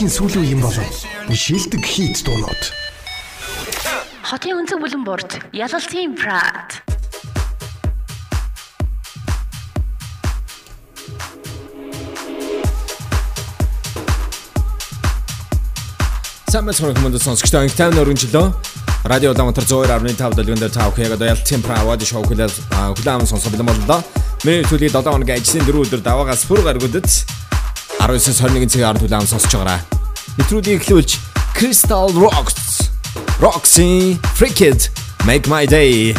Хамгийн сүүлийн юм болов. Шилдэг хит дуунууд. Хотын өнцөг бүлэн борт ялалтын прад. Самбай цорын хүмүүст сонсогчдоо анги тайвны өргөнчлөө. Радио Улаанбаатар 102.5 дэлгэнд тав хэга доял темпра вад шоу хүлээл хүлээн сонсох бэлэн боллоо. Миний төлөй 7 хоногийн ажлын 4 өдөр даваагаас бүр гаргуудад 19-21 цагийн хооронд хүлээн сонсож байгаарай. Нэвтрүүлгийг эхлүүлж Crystal Rocks Roxy Freaked Make My Day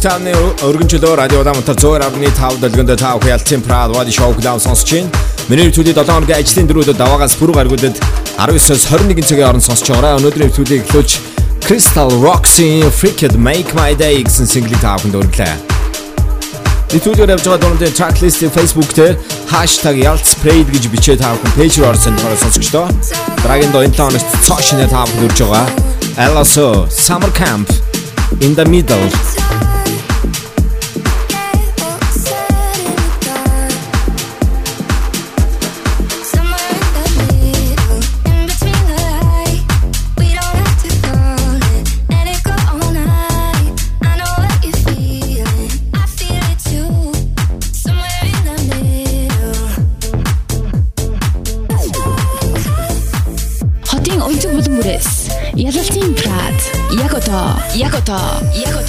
Октаны өргөнчлөө радио Улаанбаатар 102.5 дэлгэнд тав хялтын прад вади шоу клаус сонсож байна. Миний төлөй 7 хоногийн ажлын дөрөвдөд даваагаас бүр гаргуудад 19-с 21 цагийн хооронд сонсож байгаа. Өнөөдрийн төлөйг эхлүүлж Crystal Roxy Freaked Make My Day гэсэн single таавханд өргөлээ. Нэвтрүүлгээр явж байгаа дундын tracklist Facebook дээр #yaltsprayed гэж бичээ таавхан пэйж рүү орсон болохоор сонсогчдоо. Дараагийн доо энэ 7 хоногт цоо шинэ таавханд үрж байгаа. LSO Summer Camp in the middle Star.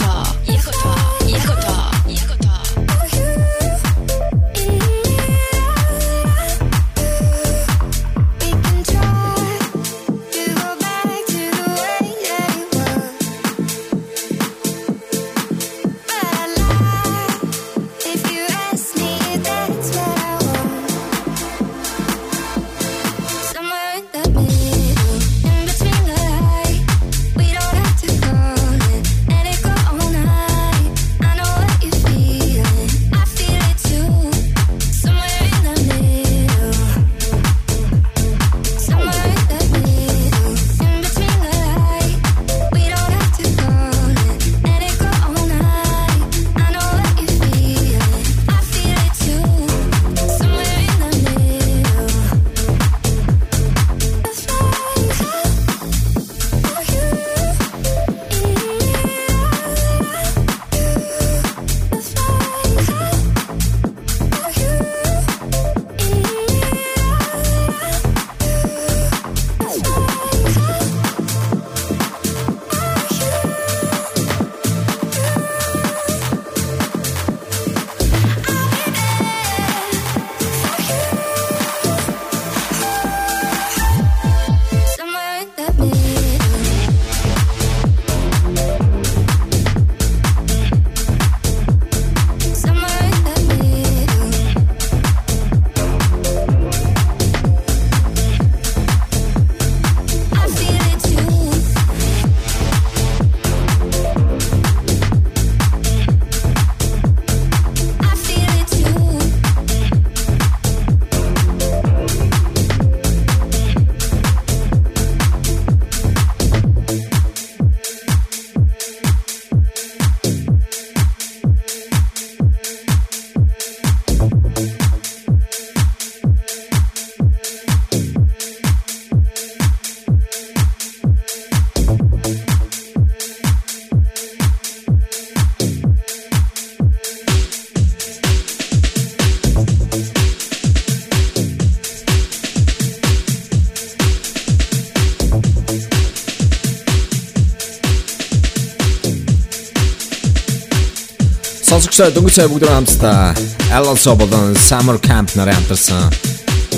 Сонсогчдоо дөнгөж сая бүгд хамтдаа Alonso болон Summer Camp нарын хамтарсан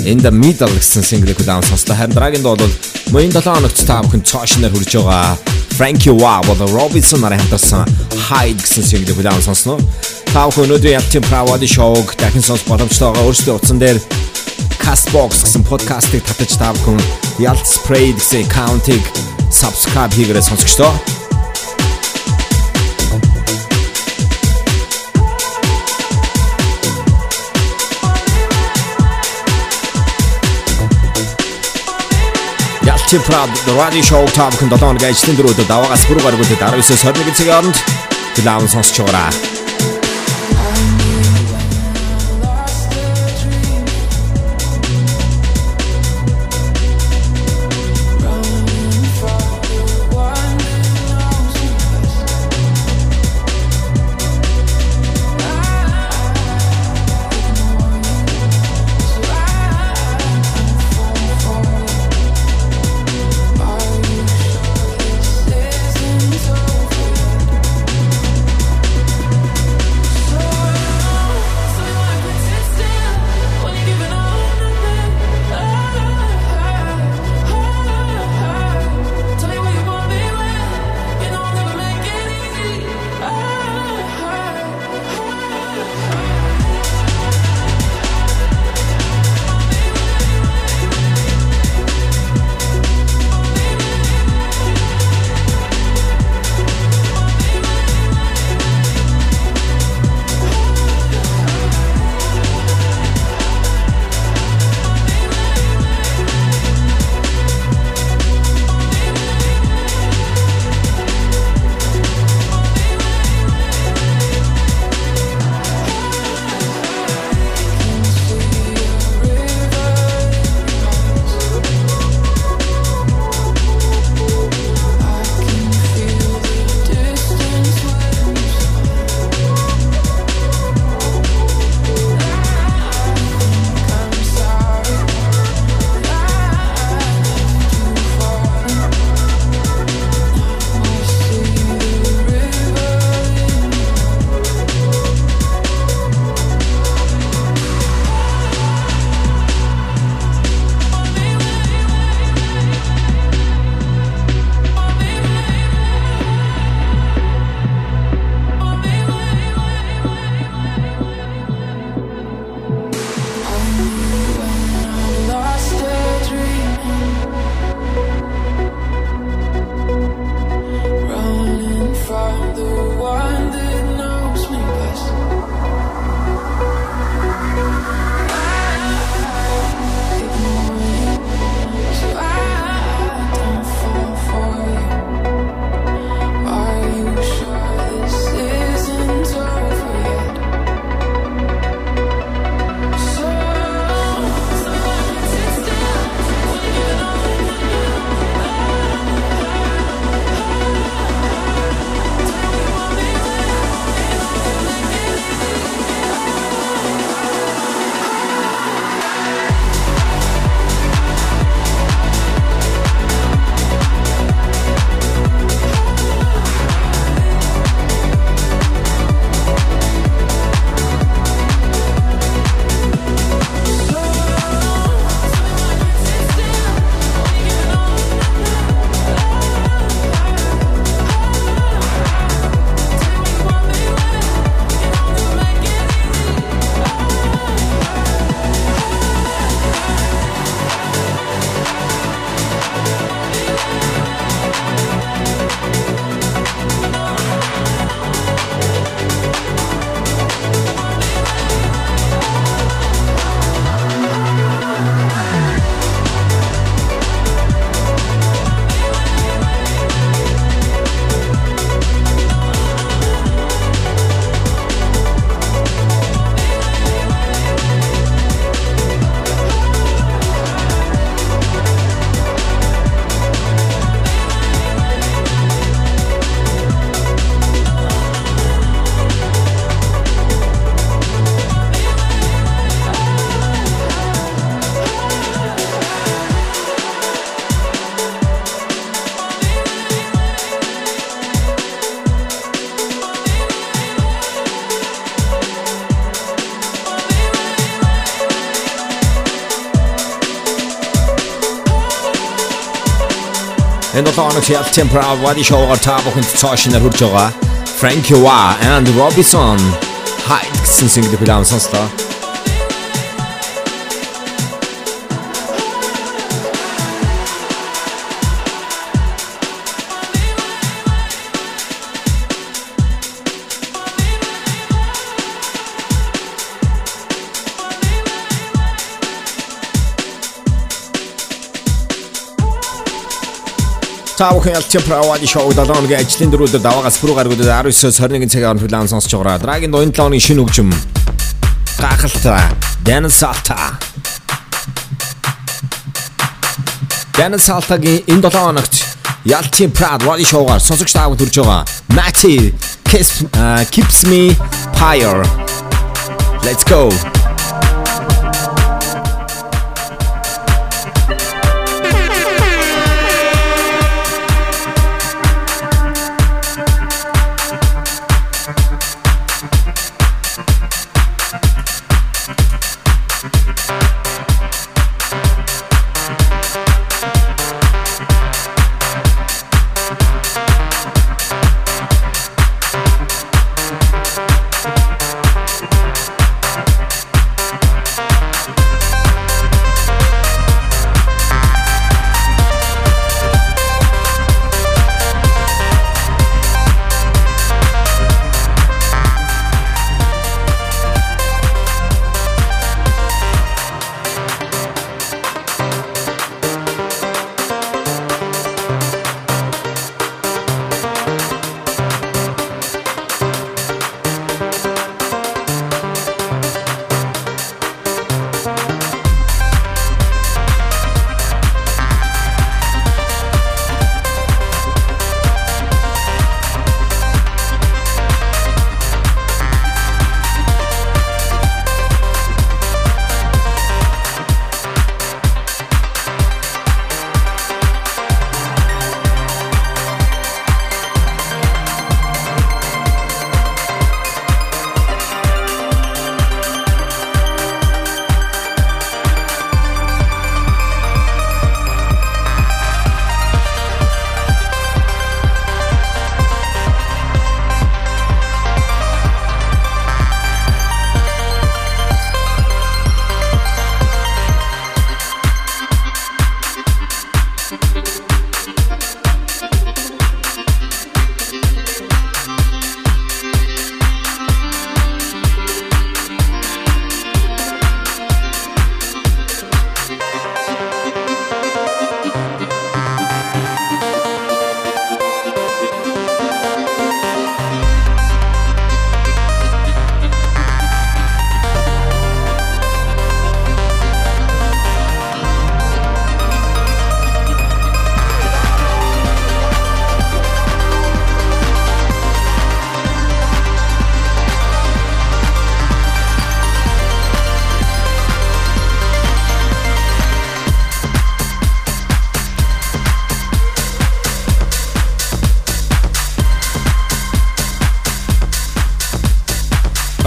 In the Middle гэсэн single-ийг удаан сонслоо. Харин дараагийн дуу бол мөн 7 хоногт та бүхэн цоошноор хүрж байгаа Frankie Wow болон Robinson нарын хамтарсан Hide гэсэн single-ийг удаан сонсноо. Та бүхэн өнөөдрийн Yaptim Pravadi Show-г дахин сонсох боломжтойгоо өөрсдөө утсан дээр Castbox гэсэн подкастыг татаж та бүхэн Yalt Spray гэсэн аккаунтыг subscribe хийгээрэй сонсогчдоо. Ялчин Прад Radio Show таамхан 7 хоногийн ажлын дөрөвдөд даваагаас бүрүү гаргуулад 19-с 21 цагийн хооронд Глаун сонсч байгаараа. Энэ долооног ял темпра вади шоугаар та бүхэнд цаашнаар хурж байгаа. Frankie Wa and Robinson Hyde гэсэн single хүлээн сонслоо. Тав хүн ялч правади шоу долооногийн ажлын дөрүүдээр даваагаас пүрүү гаргуудад 19-с 21 цагийн хооронд план сонсож байгаа. Драгийн дунд лооны шинэ хөгжим. Гахалтай. Dance Salta. Dance Salta-гийн энэ 7 хоногт Ялтын Prad Wadi шоугаар сонсогч таавд хүрж байгаа. Matty Kiss uh, Keeps Me Higher. Let's go.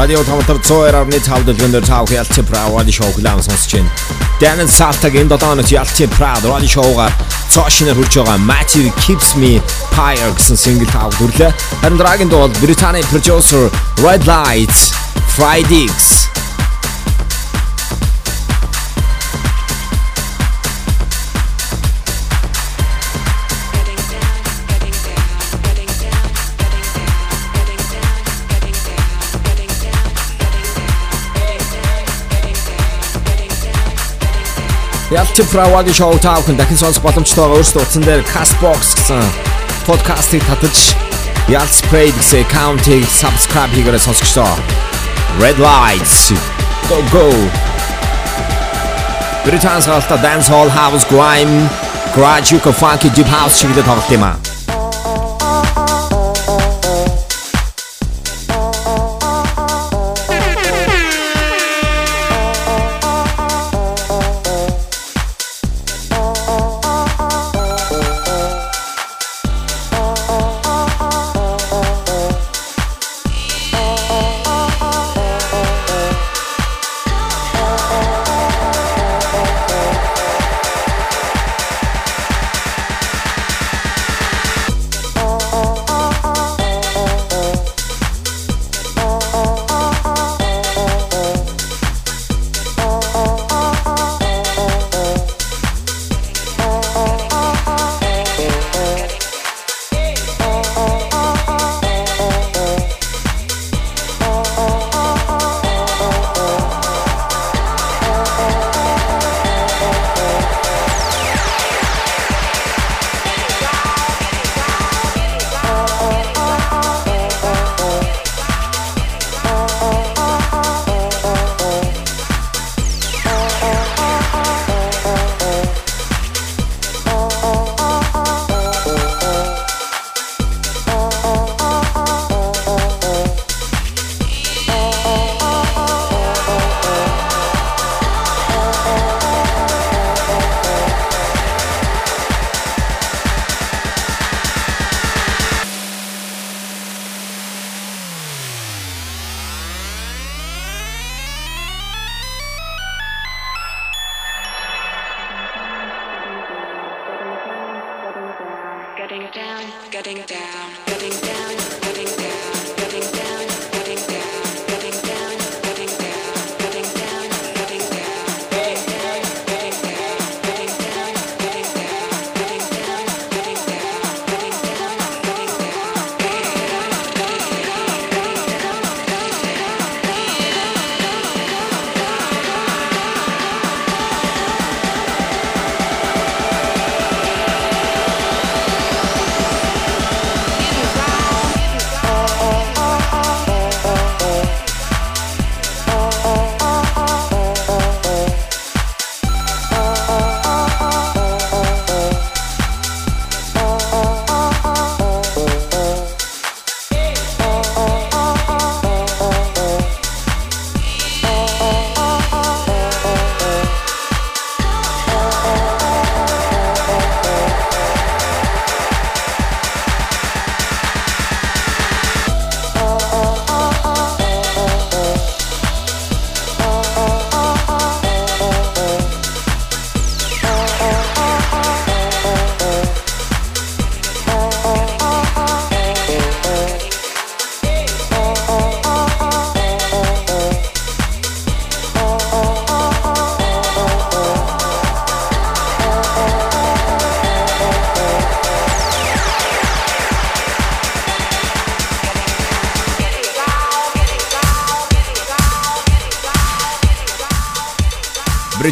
Радио тамтар 102.5 дэлгэндэр тав ялцсан правади шоу глам сонсож байна. Дэнэн Салтагийн 7 оног ялцсан правади шоугаар цаашнаар хурж байгаа Matthew Keeps Me Higher гэсэн single тав дүрлээ. Харин дараагийн дуул Британий producer Red Lights Fridays Ялч Правагийн шоу таавхан дахин сонсох боломжтой байгаа өөрсдөө утсан дээр Castbox гэсэн подкастыг татаж Ялч Spray гэсэн аккаунтыг subscribe хийгээрэй сонсогчдоо. Red Lights go go Британс халта dance hall house grime garage UK funky deep house чиглэлд тоглох юм аа.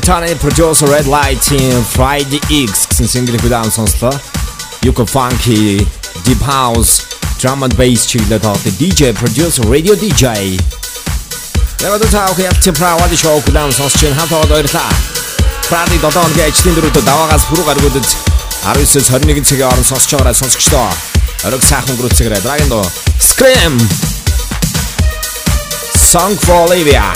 Британий producer Red Light Team Friday X гэсэн single хүлээн сонслоо. Yuko Funky, Deep House, Drum and Bass чиглэлд тоглох DJ producer Radio DJ. Яг одоо таа их ялч правад шоу хүлээн сонсч байна. Хамтаа баярлалаа. Friday 7 өдрийн ажлын дөрөвдөө даваагаас бүрүү гаргуудад 19-с 21 цагийн хооронд сонсож байгаараа сонсогчдоо. Орог сайхан өнгөрөөцгөрэй. Dragon Do Scream Song for Olivia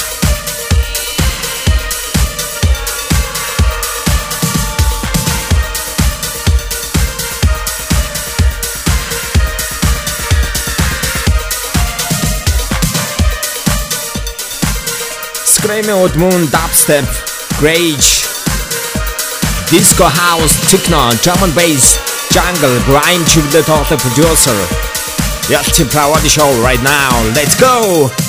grajmy od Moon Dubstep, Rage, Disco House, Techno, German Bass, Jungle, grime, Chief the Total Producer. Just power the show right now. Let's go!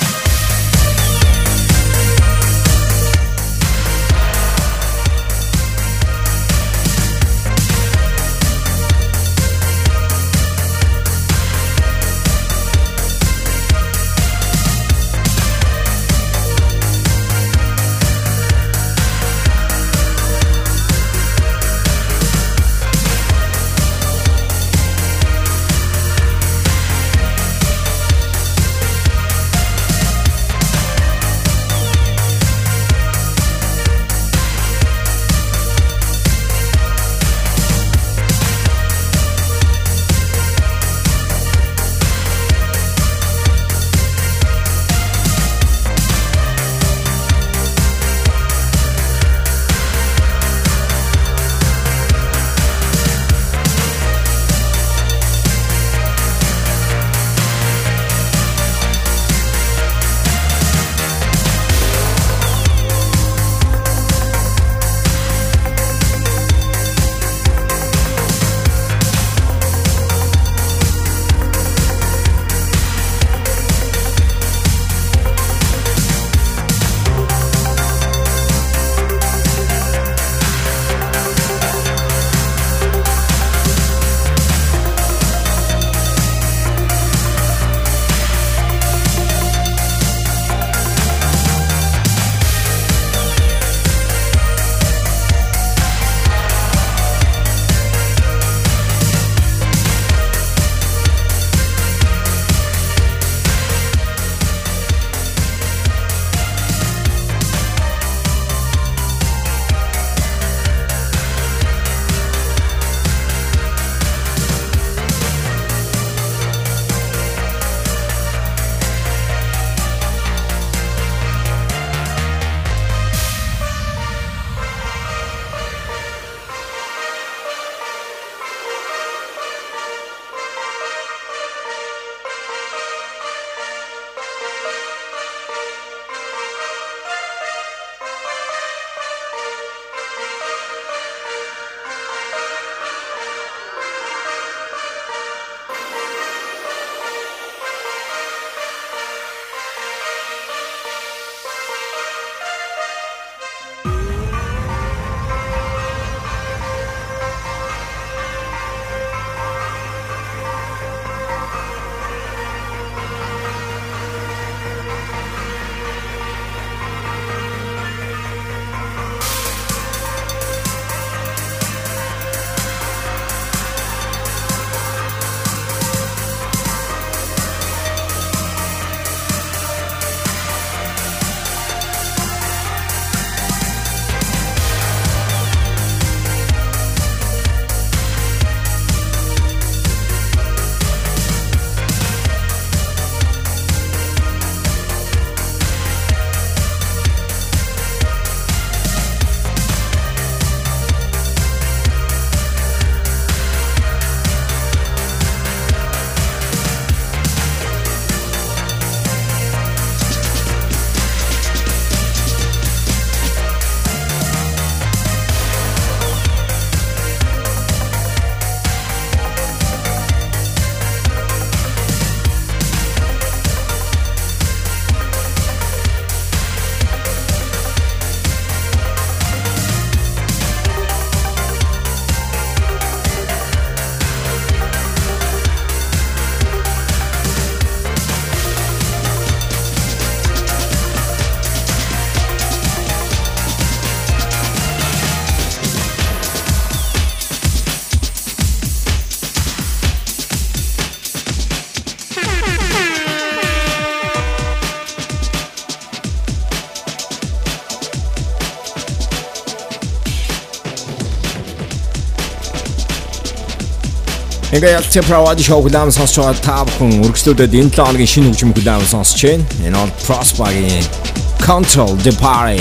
Ингээ ялцээ правад шоу хүлээм сонсч байгаа та бүхэн үргэлжлүүлээд энэ 7 хоногийн шинэ хөгжим хүлээм сонсч байна. Энэ бол Prosper-гийн Control the Party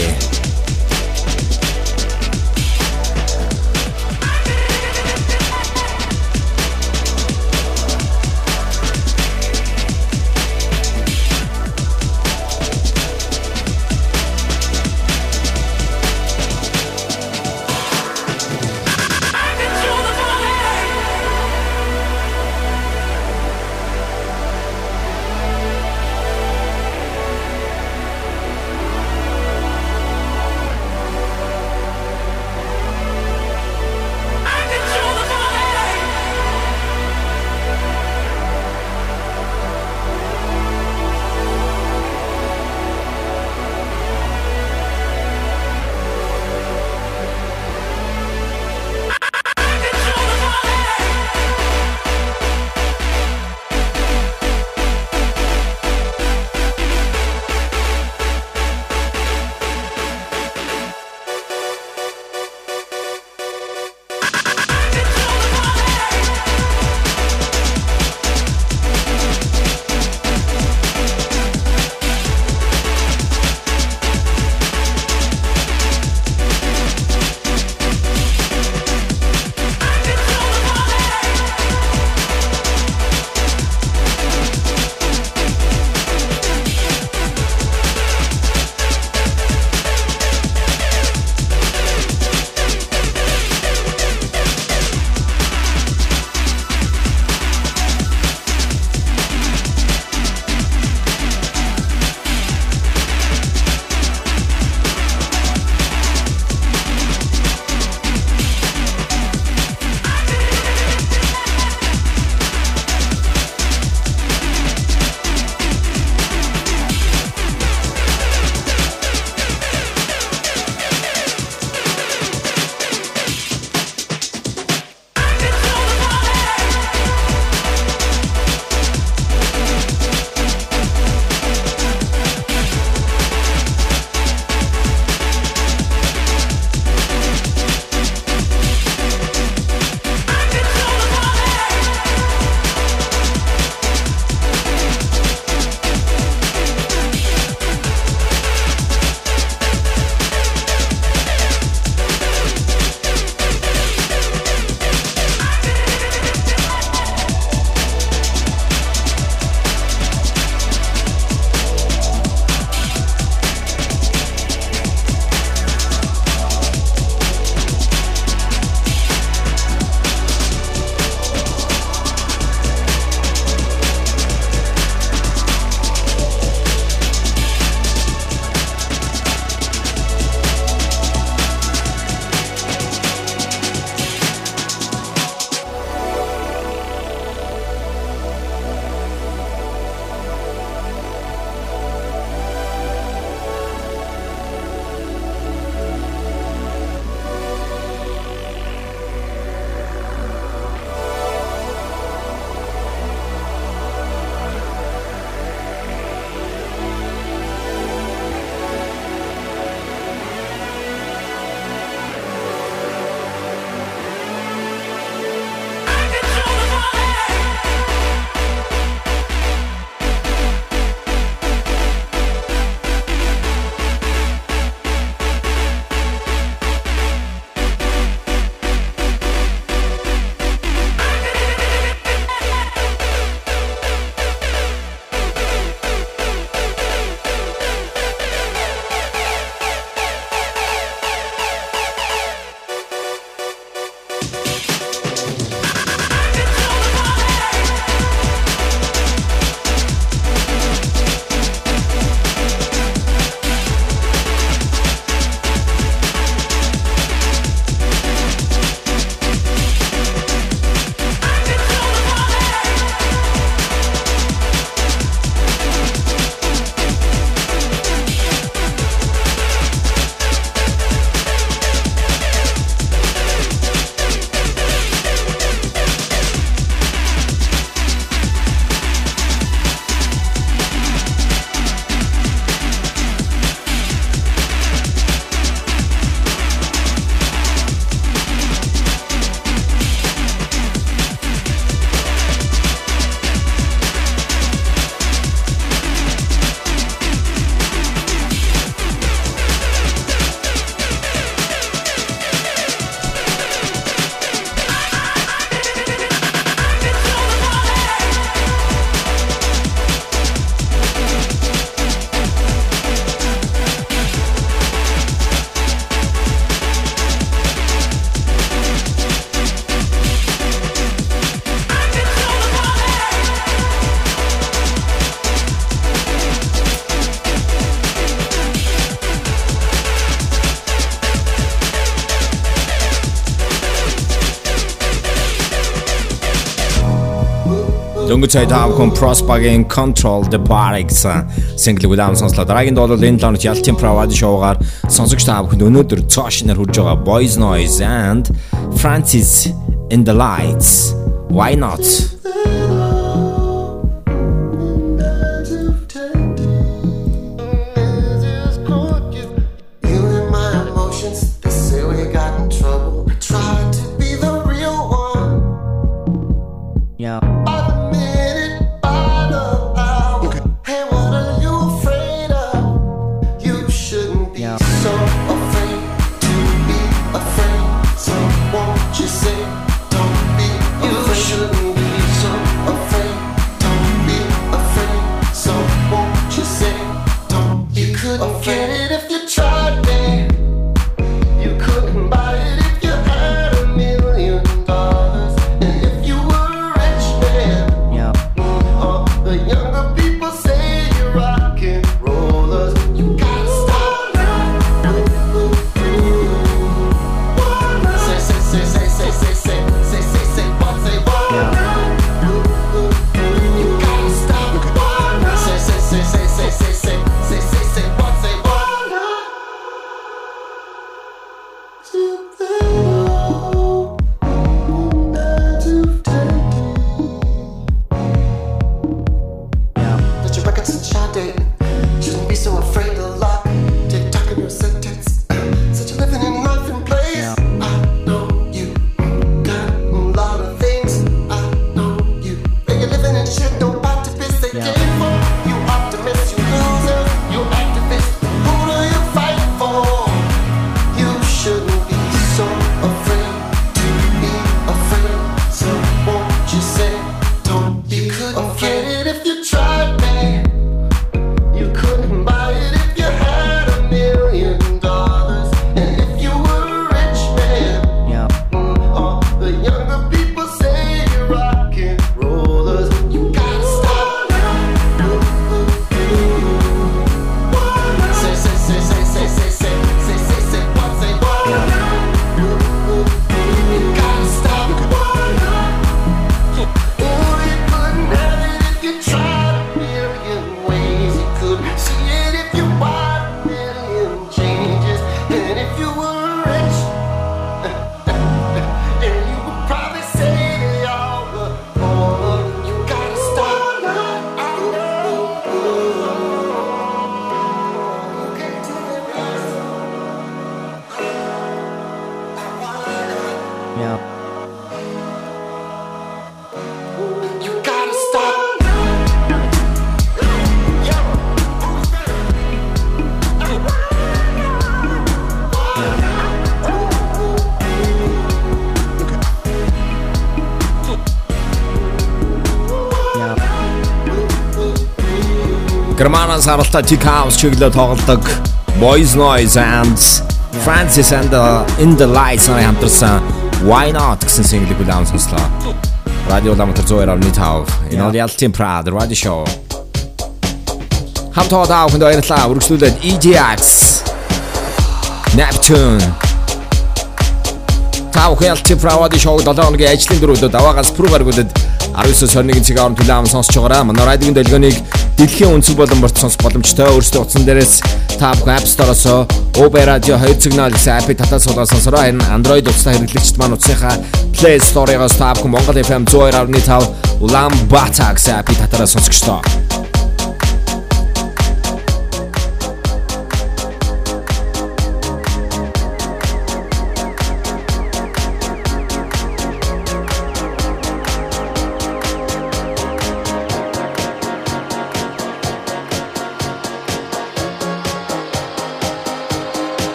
Дөнгөж цай таавхан Prospagen Control the Bar гэсэн single удаан сонслоо. Дараагийн бол энэ лонч Ялтин Pravadi шоугаар сонсогч таавхан өнөөдөр цааш нар хурж байгаа Boys Noise and Francis in the Lights. Why not? Германаас харалтаа Tick House чиглэлд тоглодог Boys Noise and Francis and the In the Lights хамтарсан Why Not гэсэн single-ийг удаан сонслоо. Радио Ламтар 102.5 энэ бол Ялтин Prad Radio Show. Хамт хаваа хүнд баярлалаа. Үргэлжлүүлээд EGX Neptune Тав Ялтин Prad Radio Show 7 хоногийн ажлын дөрөвдөд даваагаас пруу гаргуудад 19-21 цагийн хооронд төлөв сонсож байгаараа манай радиогийн долгионыг дэлхийн өнцөг болон борт сонсох боломжтой. Өөрсдөө утсан дээрээс та бүхэн App Store-оос Uber Radio 2 сигнал гэсэн апп татаад суулгаад сонсороо. Харин Android утастай хэрэглэгчд маань утасынхаа Play Store-оос та бүхэн Монгол FM 102.5 Улаанбаатар гэсэн апп татаараа сонсох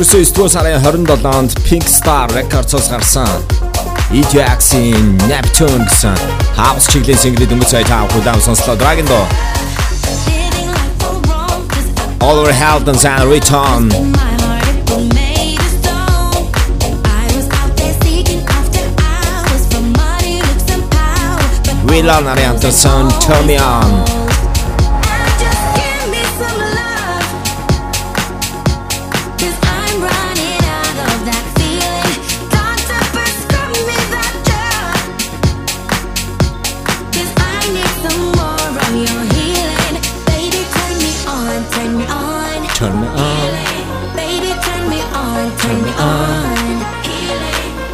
Өнгөрсөн 9 дугаар сарын 27-нд Pink Star Records-ос гарсан. EJX-ийн Neptune гэсэн хаус чиглэлийн single дөнгөж сая тав хүлээн сонслоо. Dragon Do Oliver Heldens and Return Willa нарын хамтарсан Me On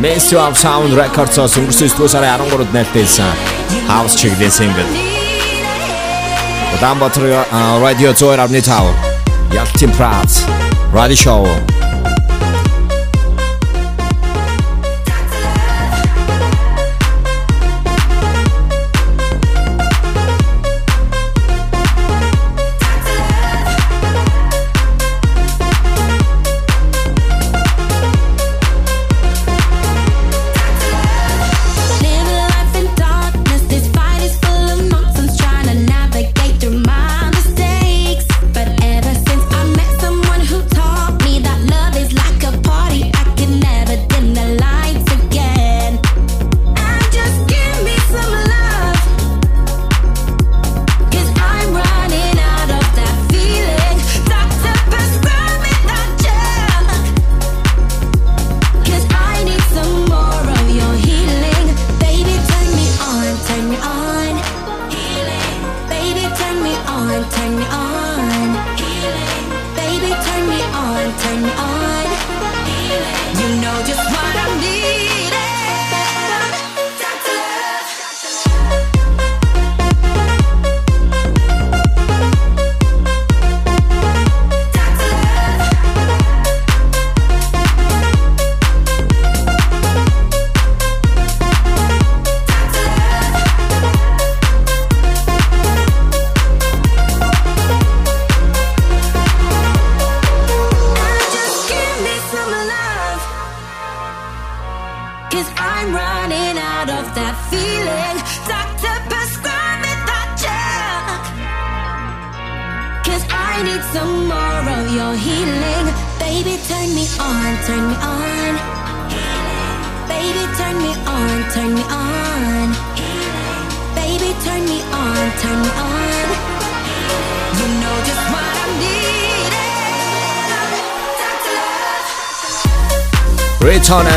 Master of Sound Records-ос өнгөрсөн 9 сарын 13-нд нээлттэйсэн House чиглэлийн single. Улаанбаатар радио 102.5 Ялтин Прат Radio Show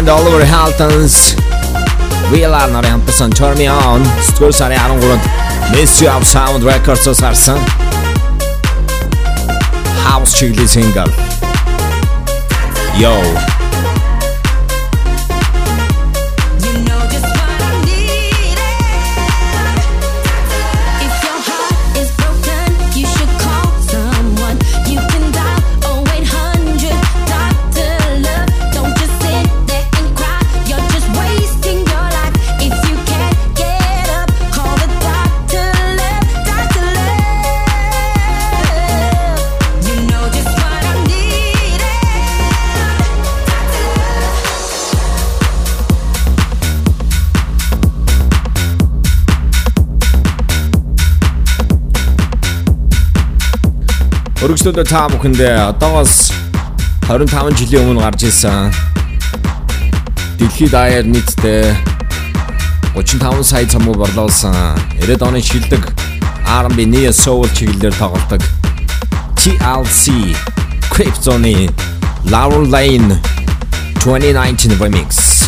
Oliver Haltons. Willa нарын хамтсан Turn Me On. Сэтгүүр сарын 13-нд Messi of Sound Records-ос гарсан House чиглэлийн single. Yo Өргөжлөлөө та бүхэндээ одоогоос 25 жилийн өмнө гарч ирсэн дэлхийд даяар нийтдээ 35 сая цамуу борлуулсан 90 оны шилдэг R&B Neo Soul чиглэлээр тоглодог TLC Cryptoni Laurel Lane 2019 remix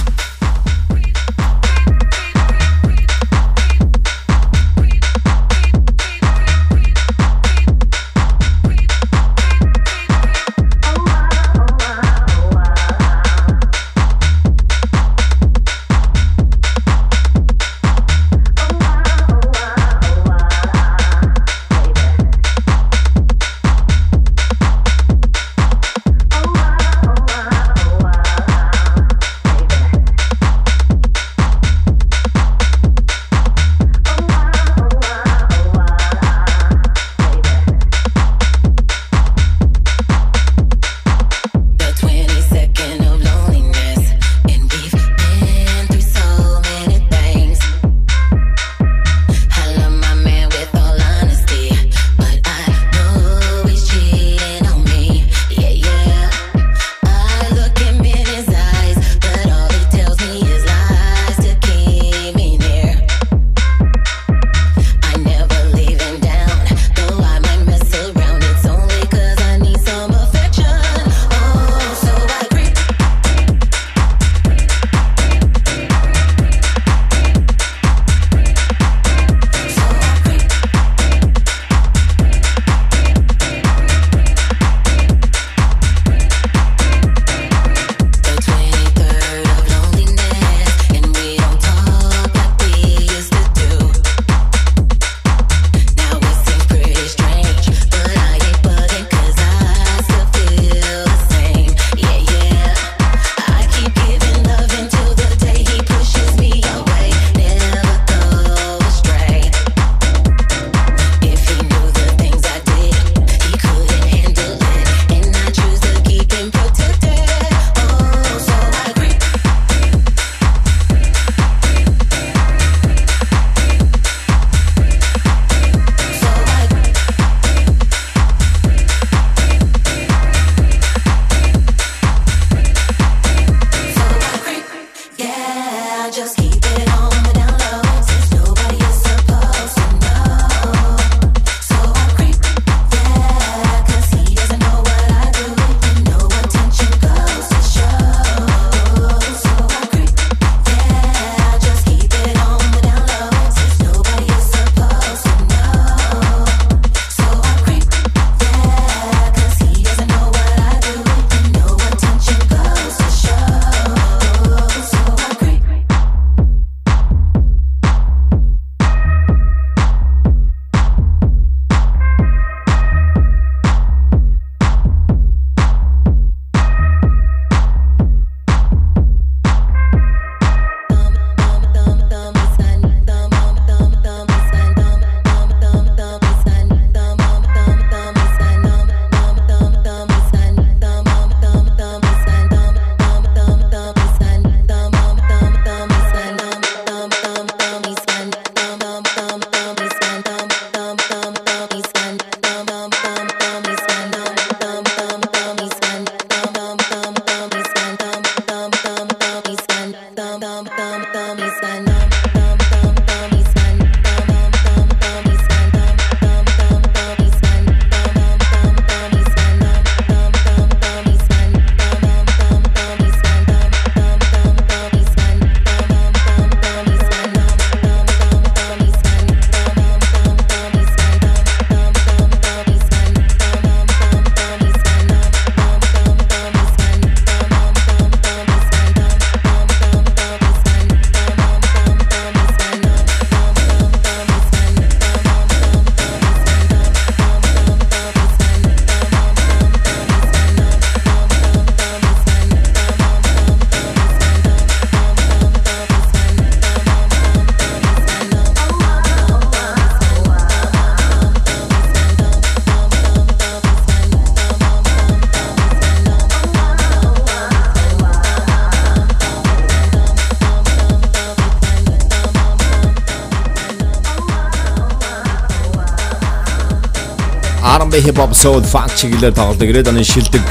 R&B hip hop soul funk чиглэлээр тоглодог. 90-ад оны шилдэг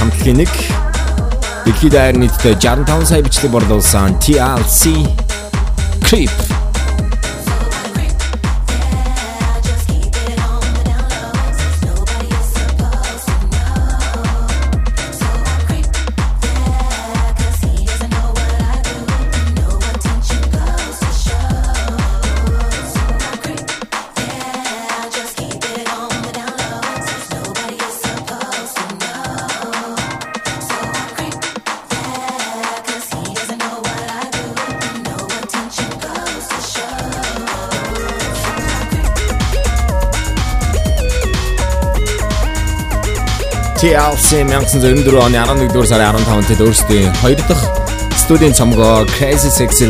хамтлагийн нэг дэлхийд даяар нийтдээ 65 сая бичлэг борлуулсан TLC Creep TLC 1994 оны 11 дугаар сарын 15-нд өөрсдийн хоёр дахь студийн цомгоо Crazy Sexy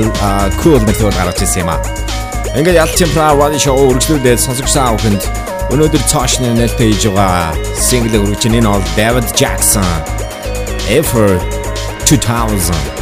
Cool нэрээр гаргаж ирсэн юм а. Ингээд ялчин пра radio show үргэлжлүүлээд сонсогчсан авахынд өнөөдөр цаашны нэлтэй хийж байгаа single үргэлж энэ нь бол David Jackson Ever 2000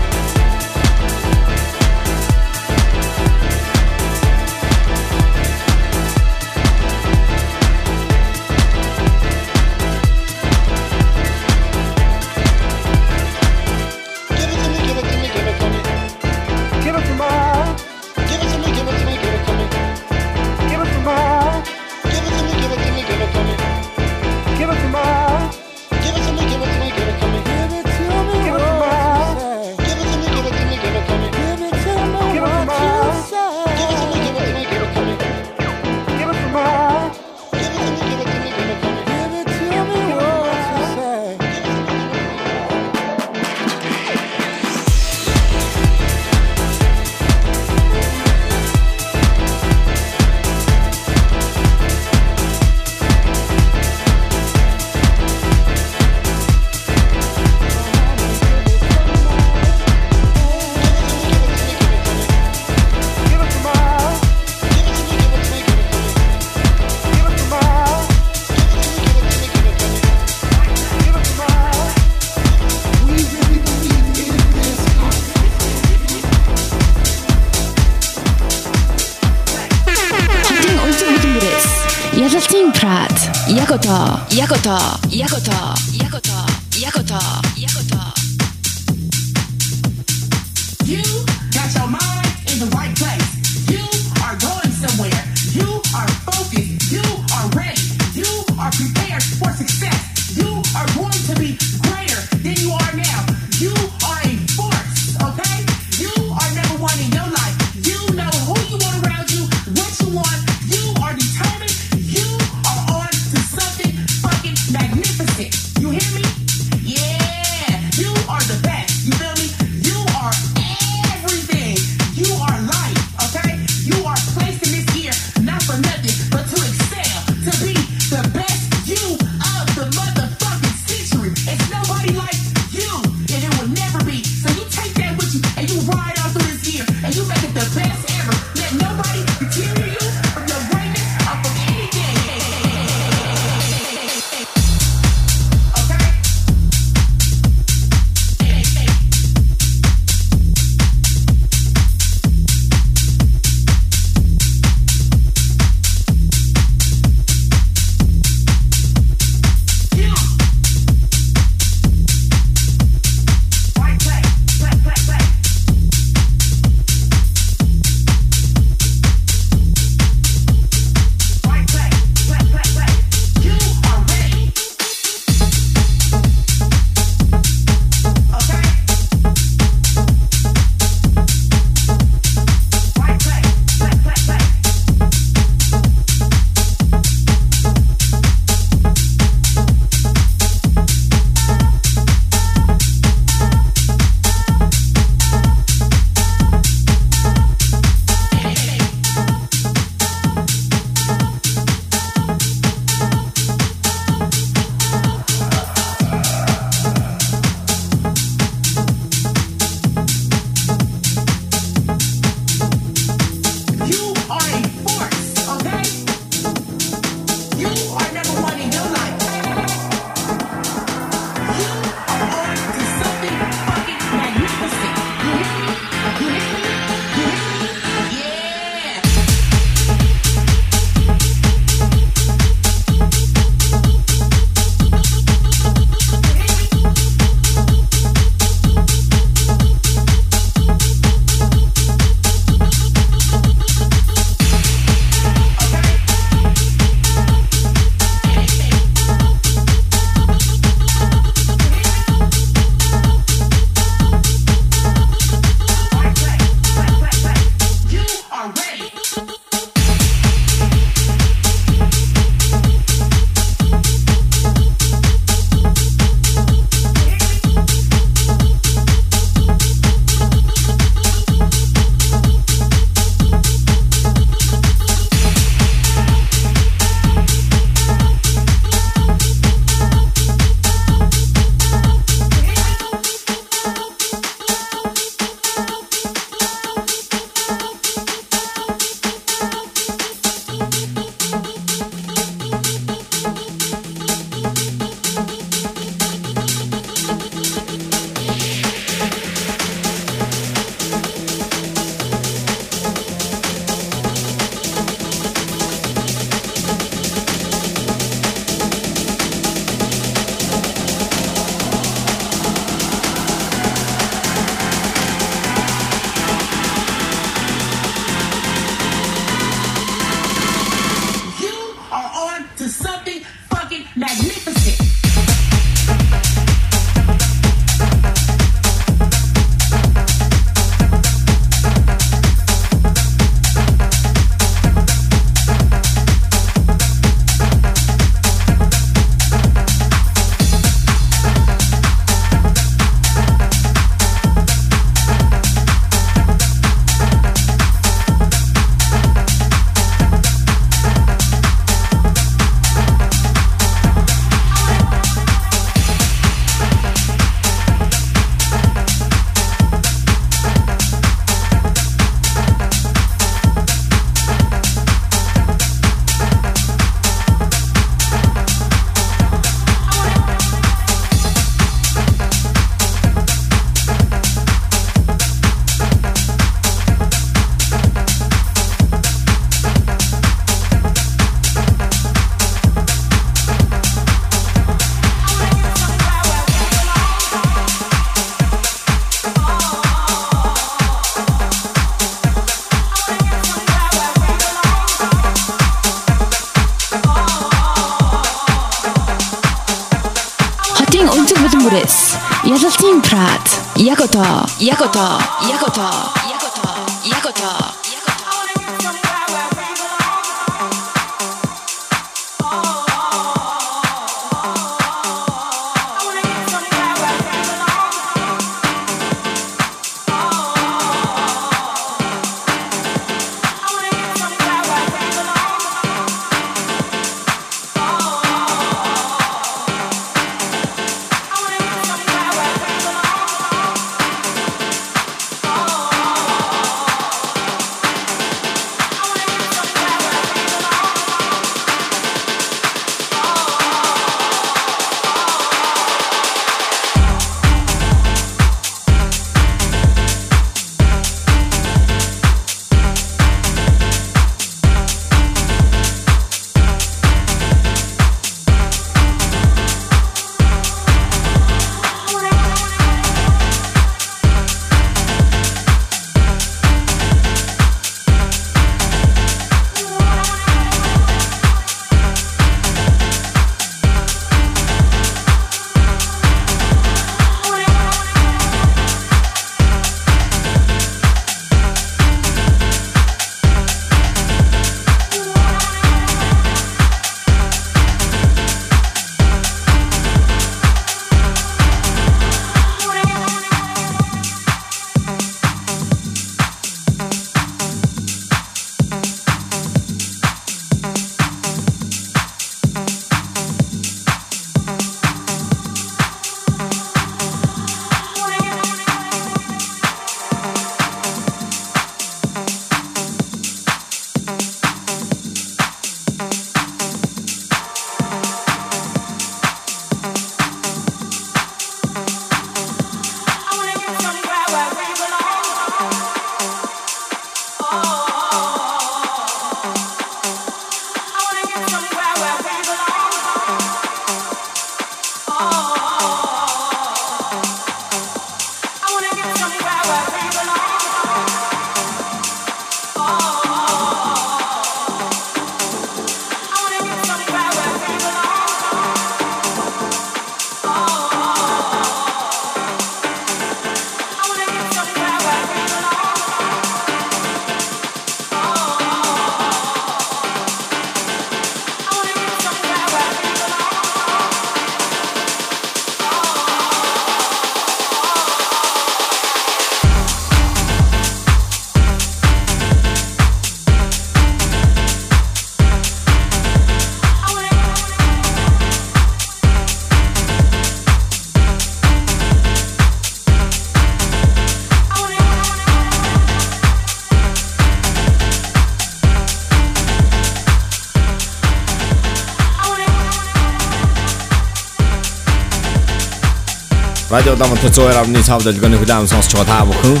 Радио Дамтар 102.5 дэлгөөний хүлээм сонсч байгаа та бүхэн.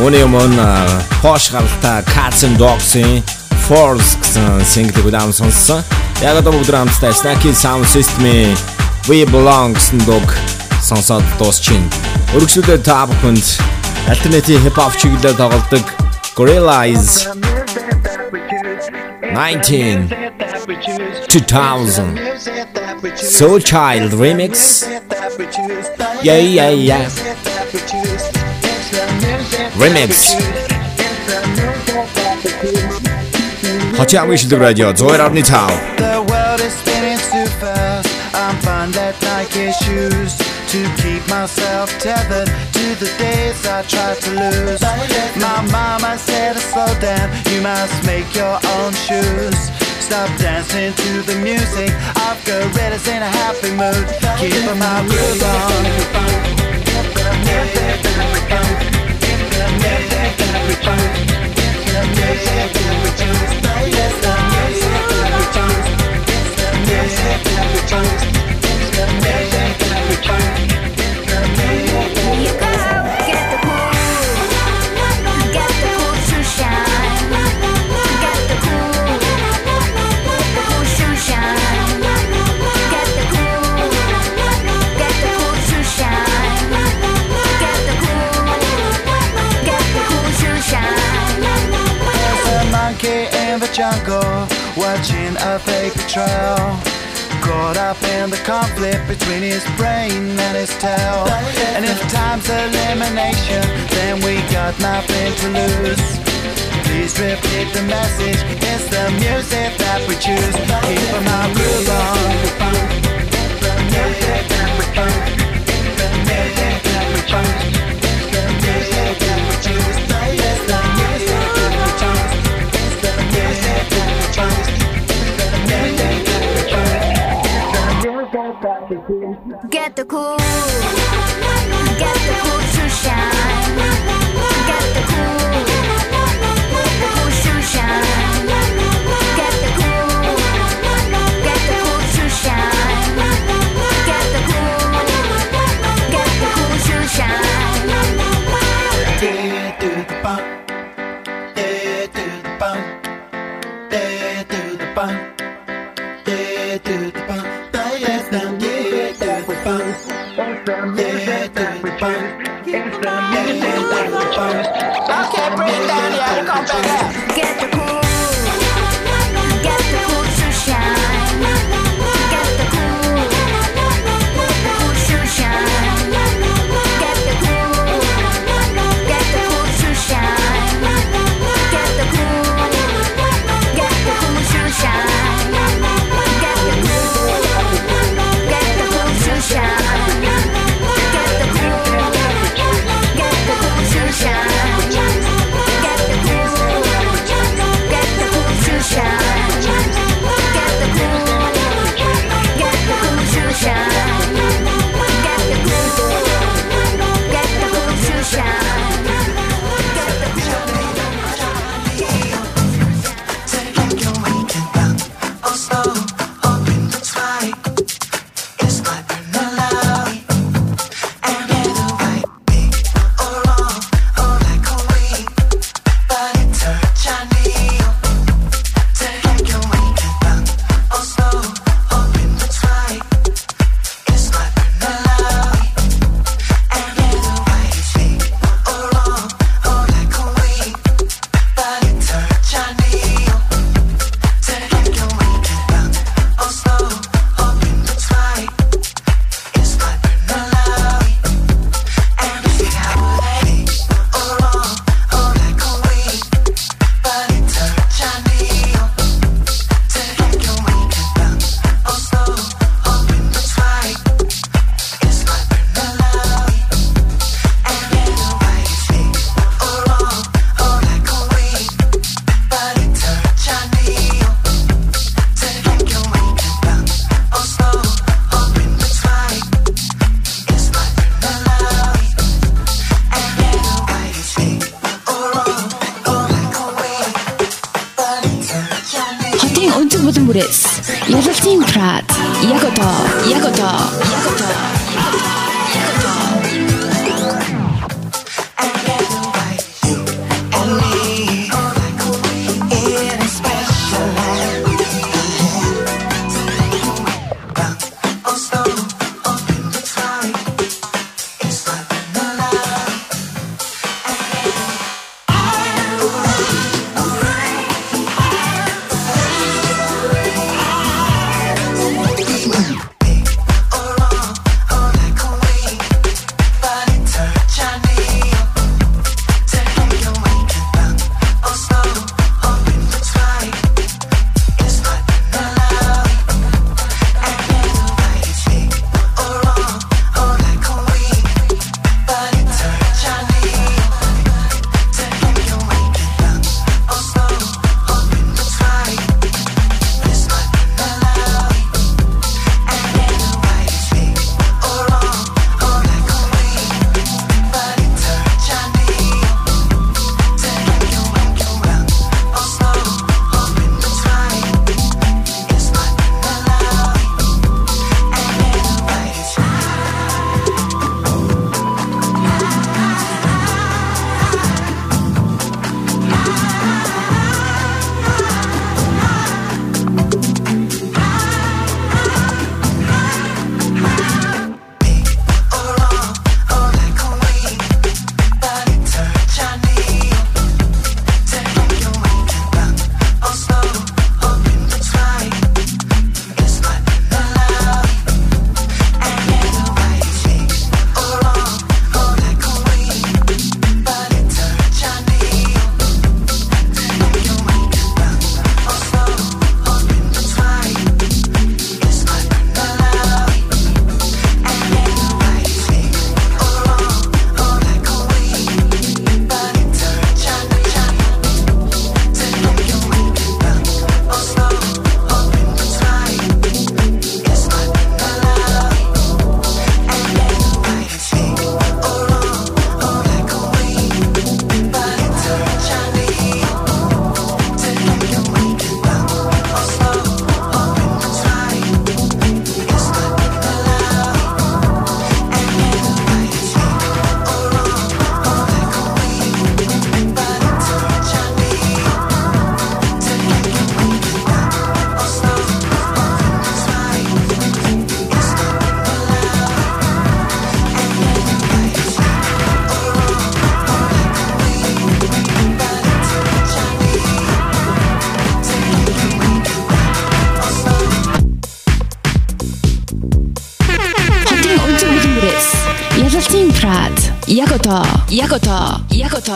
Үүний өмнө Porsche гаралтай Cats and Dogs-ийн Force гэсэн single хүлээм сонссон. Яг одоо бүгд хамтдаа Snacky Sound System-ийн We Belong гэсэн дог сонсоод дуусчихин. Өргөжлөлөө та бүхэнд альтернатив хип-хоп чиглэлээр тоглодог Gorillaz 19 2000 Soul Child Remix Yeah, yeah, yeah. Remix. Chociaż jeśli dobra działa, złe radny tał. The world is spinning too fast. I'm fine that Nike shoes to keep myself tethered to the days I tried to lose. My mama said to slow down, you must make your own shoes. Stop dancing to the music. I've got gorillas in a happy mood. Keep my groove on. In the jungle watching a Choose. Magazine Prat. Jako to, jako to, jako to, jako to. やこと嫌こと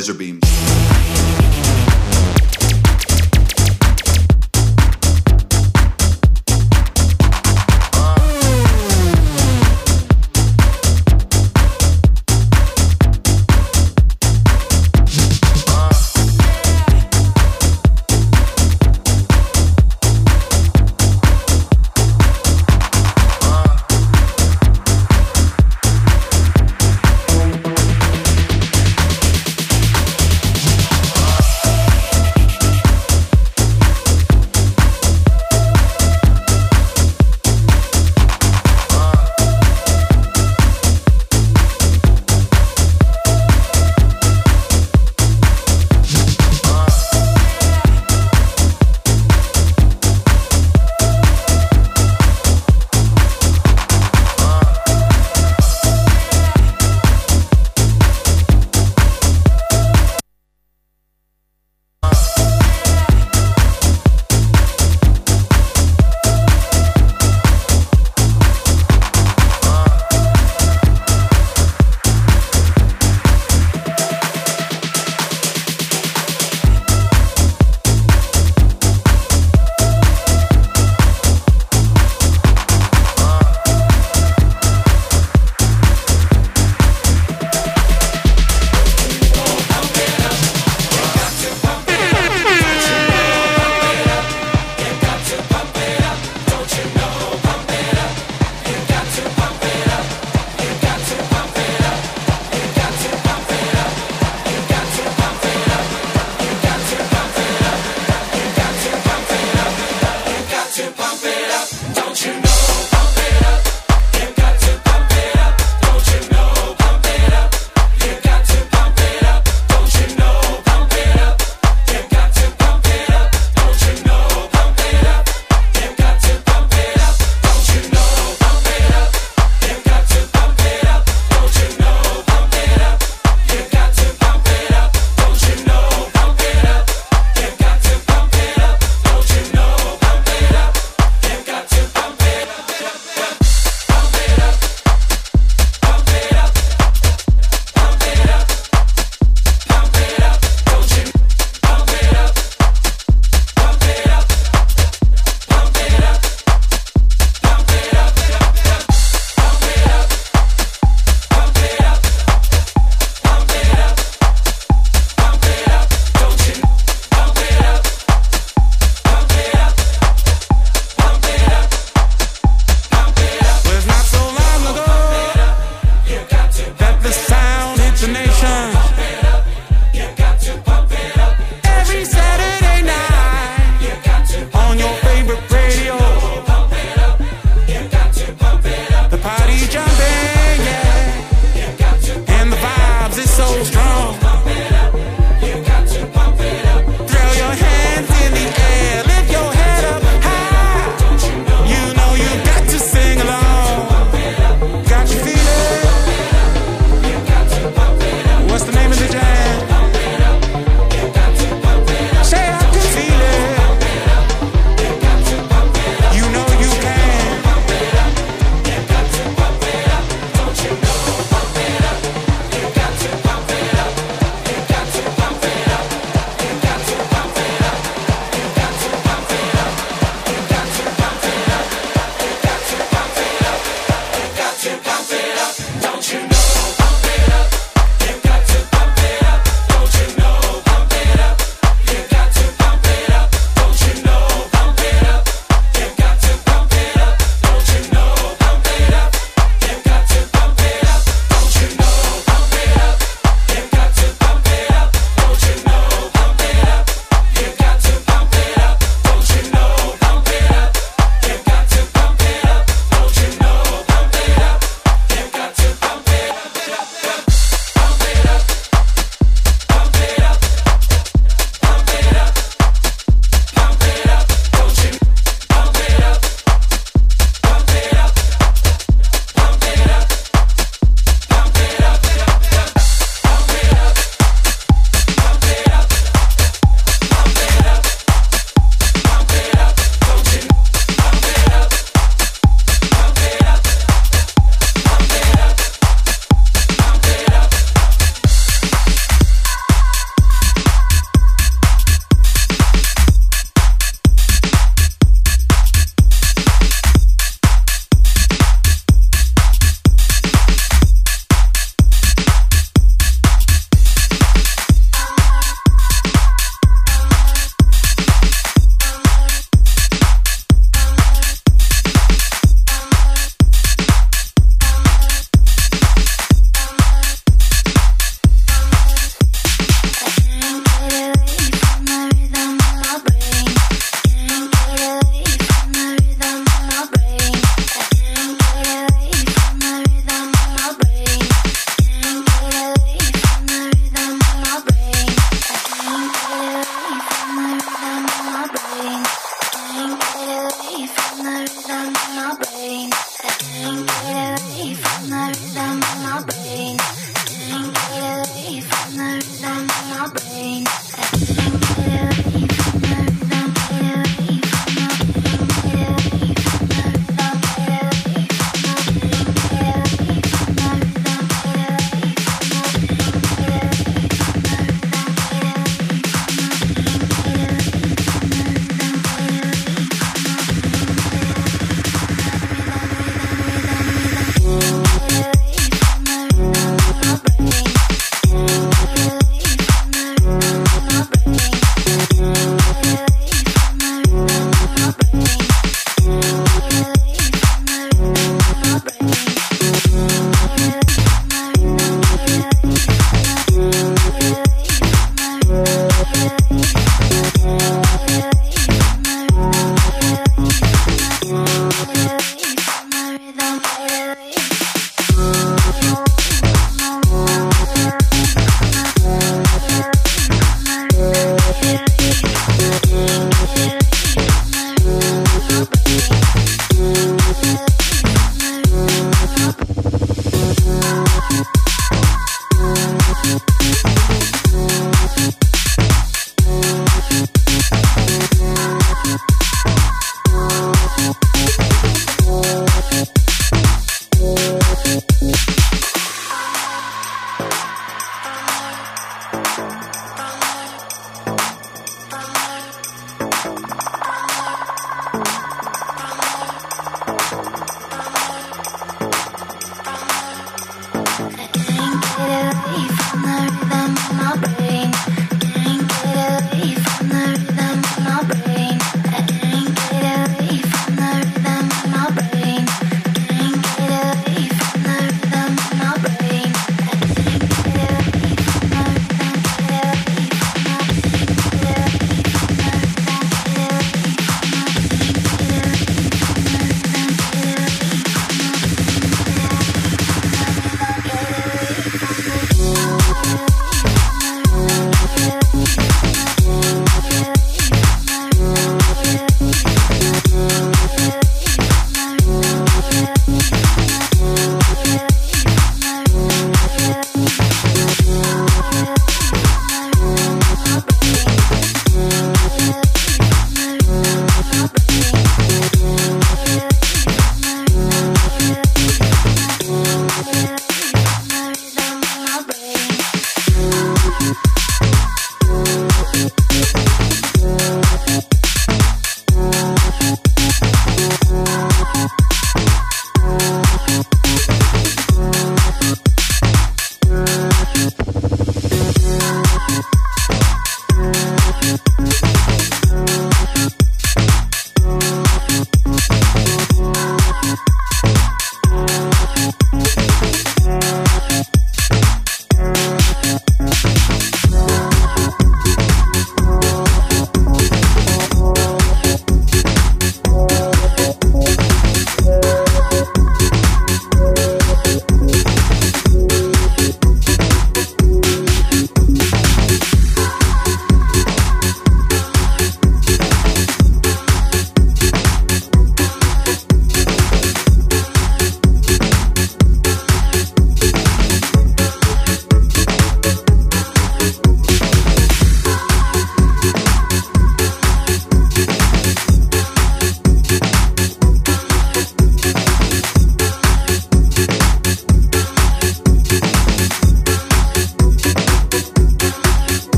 laser beam.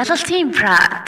Ялалтын Pride